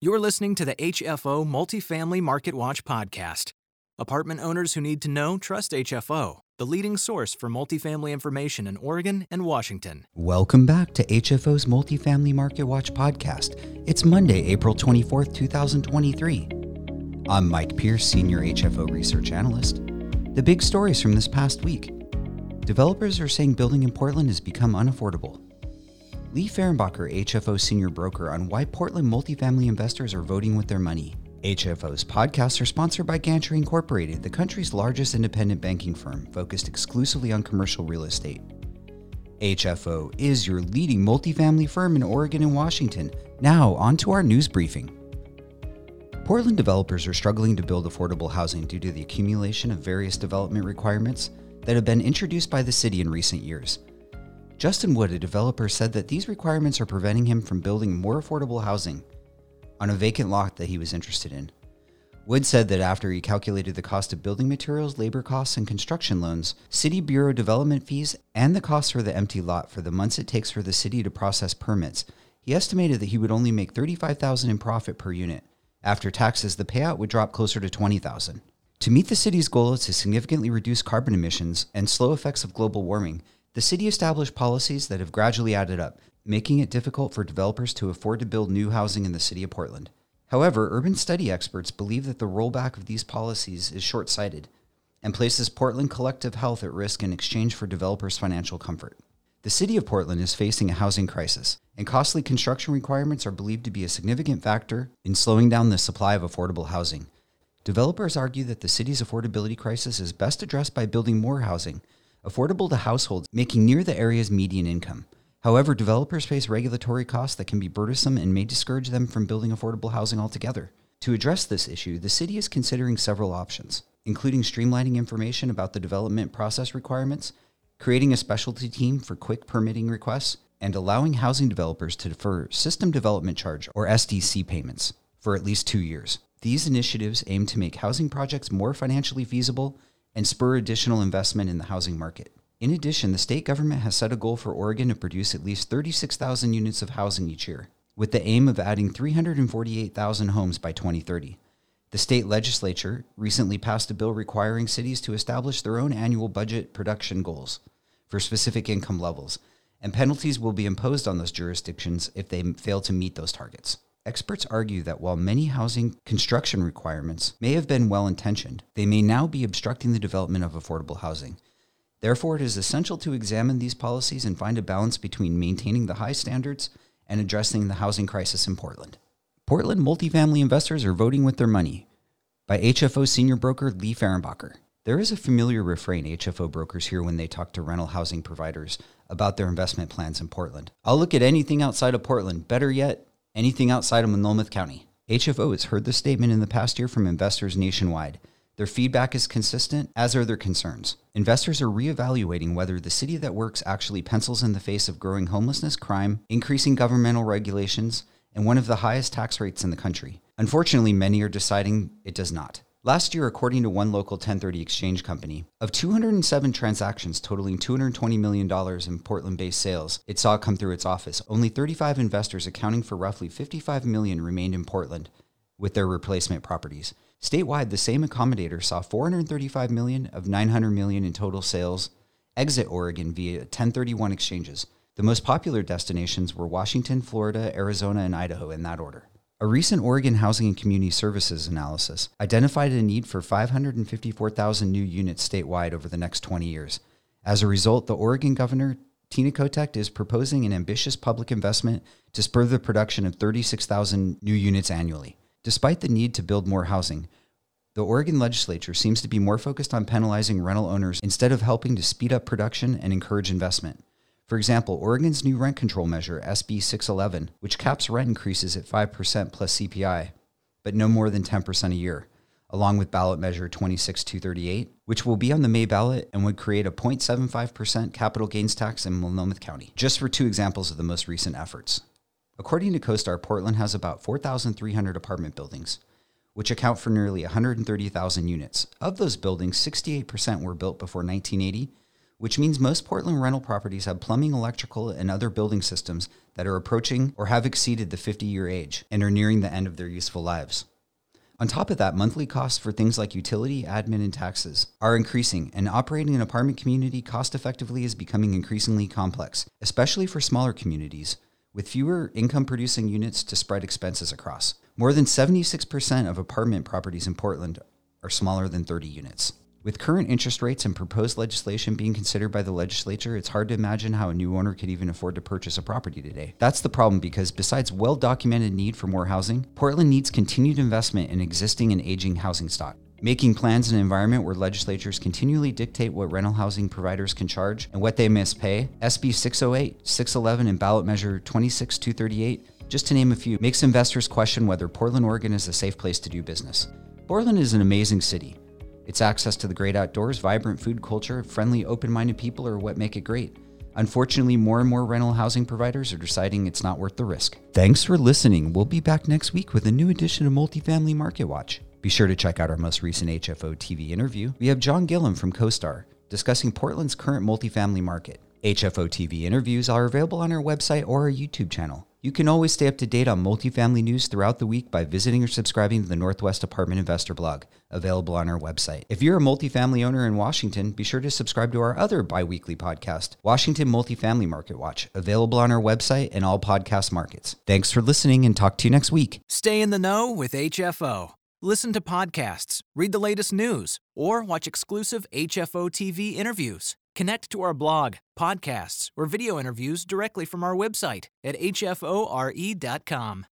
You're listening to the HFO Multifamily Market Watch podcast. Apartment owners who need to know trust HFO, the leading source for multifamily information in Oregon and Washington. Welcome back to HFO's Multifamily Market Watch podcast. It's Monday, April 24th, 2023. I'm Mike Pierce, Senior HFO Research Analyst. The big stories from this past week developers are saying building in Portland has become unaffordable. Lee Fehrenbacher, HFO senior broker, on why Portland multifamily investors are voting with their money. HFO's podcasts are sponsored by Gantry Incorporated, the country's largest independent banking firm focused exclusively on commercial real estate. HFO is your leading multifamily firm in Oregon and Washington. Now, on to our news briefing. Portland developers are struggling to build affordable housing due to the accumulation of various development requirements that have been introduced by the city in recent years. Justin Wood, a developer, said that these requirements are preventing him from building more affordable housing on a vacant lot that he was interested in. Wood said that after he calculated the cost of building materials, labor costs, and construction loans, city bureau development fees, and the cost for the empty lot for the months it takes for the city to process permits, he estimated that he would only make 35,000 in profit per unit. After taxes, the payout would drop closer to 20,000. To meet the city's goal to significantly reduce carbon emissions and slow effects of global warming, the city established policies that have gradually added up, making it difficult for developers to afford to build new housing in the city of Portland. However, urban study experts believe that the rollback of these policies is short sighted and places Portland collective health at risk in exchange for developers' financial comfort. The city of Portland is facing a housing crisis, and costly construction requirements are believed to be a significant factor in slowing down the supply of affordable housing. Developers argue that the city's affordability crisis is best addressed by building more housing affordable to households making near the area's median income. However, developers face regulatory costs that can be burdensome and may discourage them from building affordable housing altogether. To address this issue, the city is considering several options, including streamlining information about the development process requirements, creating a specialty team for quick permitting requests, and allowing housing developers to defer system development charge or SDC payments for at least two years. These initiatives aim to make housing projects more financially feasible and spur additional investment in the housing market. In addition, the state government has set a goal for Oregon to produce at least 36,000 units of housing each year, with the aim of adding 348,000 homes by 2030. The state legislature recently passed a bill requiring cities to establish their own annual budget production goals for specific income levels, and penalties will be imposed on those jurisdictions if they fail to meet those targets. Experts argue that while many housing construction requirements may have been well intentioned, they may now be obstructing the development of affordable housing. Therefore, it is essential to examine these policies and find a balance between maintaining the high standards and addressing the housing crisis in Portland. Portland multifamily investors are voting with their money by HFO senior broker Lee Fehrenbacher. There is a familiar refrain HFO brokers hear when they talk to rental housing providers about their investment plans in Portland. I'll look at anything outside of Portland. Better yet, anything outside of Multnomah County. HFO has heard this statement in the past year from investors nationwide. Their feedback is consistent, as are their concerns. Investors are reevaluating whether the city that works actually pencils in the face of growing homelessness, crime, increasing governmental regulations, and one of the highest tax rates in the country. Unfortunately, many are deciding it does not. Last year, according to one local 1030 exchange company, of 207 transactions totaling $220 million in Portland based sales it saw come through its office, only 35 investors accounting for roughly 55 million remained in Portland with their replacement properties. Statewide, the same accommodator saw 435 million of 900 million in total sales exit Oregon via 1031 exchanges. The most popular destinations were Washington, Florida, Arizona, and Idaho in that order. A recent Oregon Housing and Community Services analysis identified a need for 554,000 new units statewide over the next 20 years. As a result, the Oregon Governor Tina Kotek is proposing an ambitious public investment to spur the production of 36,000 new units annually. Despite the need to build more housing, the Oregon legislature seems to be more focused on penalizing rental owners instead of helping to speed up production and encourage investment. For example, Oregon's new rent control measure, SB 611, which caps rent increases at 5% plus CPI, but no more than 10% a year, along with ballot measure 26238, which will be on the May ballot and would create a 0.75% capital gains tax in Multnomah County, just for two examples of the most recent efforts. According to CoStar, Portland has about 4,300 apartment buildings, which account for nearly 130,000 units. Of those buildings, 68% were built before 1980 which means most Portland rental properties have plumbing, electrical, and other building systems that are approaching or have exceeded the 50 year age and are nearing the end of their useful lives. On top of that, monthly costs for things like utility, admin, and taxes are increasing, and operating an apartment community cost effectively is becoming increasingly complex, especially for smaller communities with fewer income producing units to spread expenses across. More than 76% of apartment properties in Portland are smaller than 30 units. With current interest rates and proposed legislation being considered by the legislature, it's hard to imagine how a new owner could even afford to purchase a property today. That's the problem because besides well documented need for more housing, Portland needs continued investment in existing and aging housing stock. Making plans in an environment where legislatures continually dictate what rental housing providers can charge and what they must pay, SB 608, 611, and ballot measure 26238, just to name a few, makes investors question whether Portland, Oregon is a safe place to do business. Portland is an amazing city. Its access to the great outdoors, vibrant food culture, friendly, open minded people are what make it great. Unfortunately, more and more rental housing providers are deciding it's not worth the risk. Thanks for listening. We'll be back next week with a new edition of Multifamily Market Watch. Be sure to check out our most recent HFO TV interview. We have John Gillum from CoStar discussing Portland's current multifamily market. HFO TV interviews are available on our website or our YouTube channel. You can always stay up to date on multifamily news throughout the week by visiting or subscribing to the Northwest Apartment Investor blog, available on our website. If you're a multifamily owner in Washington, be sure to subscribe to our other bi weekly podcast, Washington Multifamily Market Watch, available on our website and all podcast markets. Thanks for listening and talk to you next week. Stay in the know with HFO. Listen to podcasts, read the latest news, or watch exclusive HFO TV interviews. Connect to our blog, podcasts, or video interviews directly from our website at hfore.com.